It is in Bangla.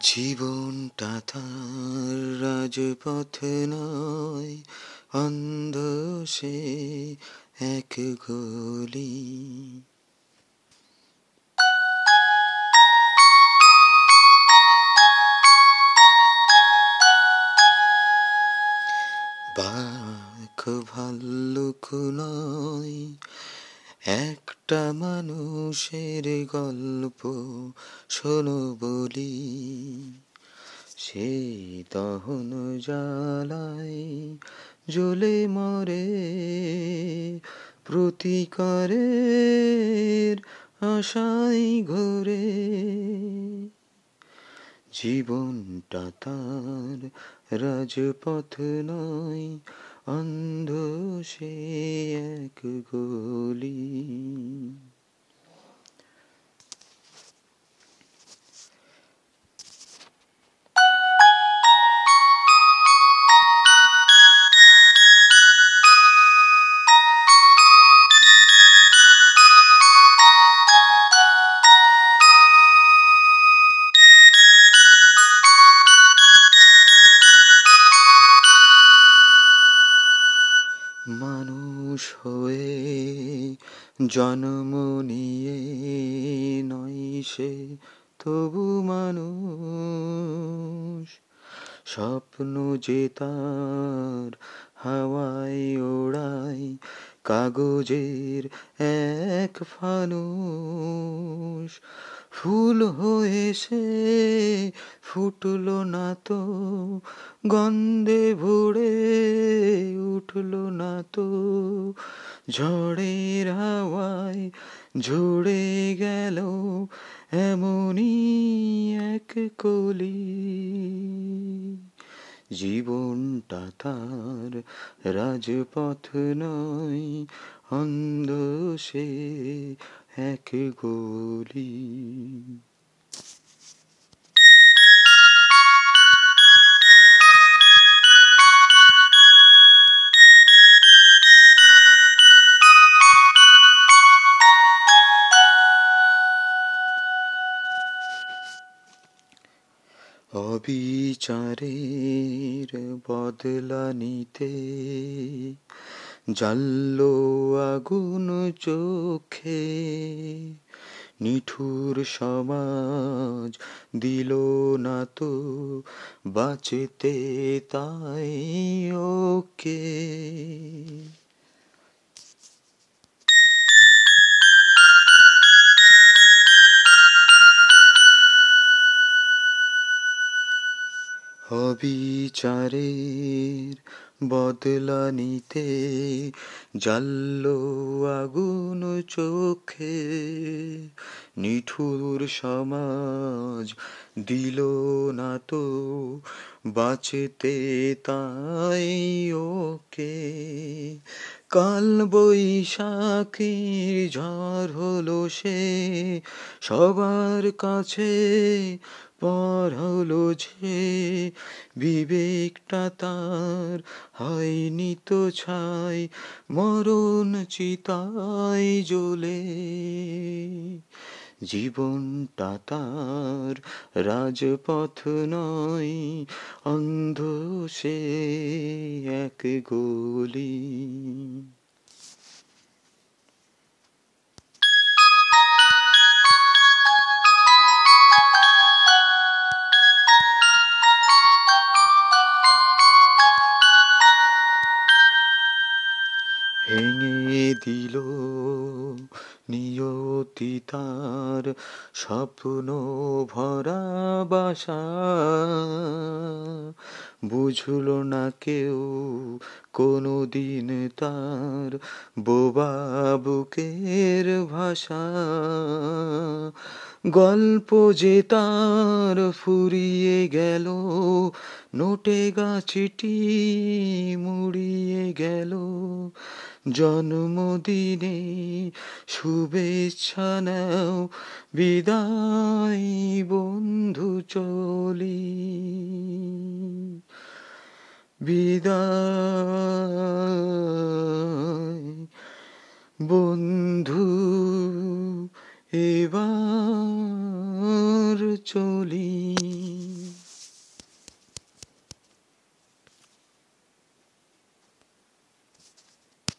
জীবনটা তার রাজপথ নয় অন্ধ সে এক গলি। বাঘ ভাল্লুক নয় একটা মানুষের গল্প শোনো বলি। সেই দহন জ্বালায় জ্বলে মরে, প্রতিকারের আশাই ঘরে। জীবনটা তার রাজপথ নয় অন্ধ সে এক গলি মানুষ জন্ম নিয়ে নয় সে তবু মানুষ। স্বপ্ন যে তার হাওয়ায় ওড়ায় কাগজের এক ফানুষ। ফুল হয়ে সে ফুটলো না তো, গন্ধে ভরে উঠল না তো। ঝড়ের হাওয়ায় ঝরে গেল এমনই এক কলি। জীবনটা তার রাজপথ নয়, অন্ধ সে এক গলি? অবিচারের বদলা নিতে জানলো আগুন চোখে নিঠুর সমাজ দিল না তো বাঁচতে তাই ওকে। অবিচারের বদলা নিতে জাল্ল আগুন চোখে। নিঠুর সমাজ দিল না তো বাঁচতে তাই ওকে। কাল বৈশাখীর ঝড় হলো সে, সবার কাছে পর হলো যে, বিবেকটা তার হয়নি তো ছাই, মরণ চিতায় জ্বলে। জীবনটা তার রাজপথ নয় অন্ধ সে এক গলি। ভেঙে দিল নিয়তি তার স্বপ্ন ভরা বাসা। বুঝল না কেউ কোনো দিন তার বোবা বুকের ভাষা। গল্প যে তার ফুরিয়ে গেল, নোটে গাছটি মুড়িয়ে গেল। জন্মদিনে শুভেচ্ছা নাও বিদায় বন্ধু চলি। বিদায় বন্ধু এবার চলি।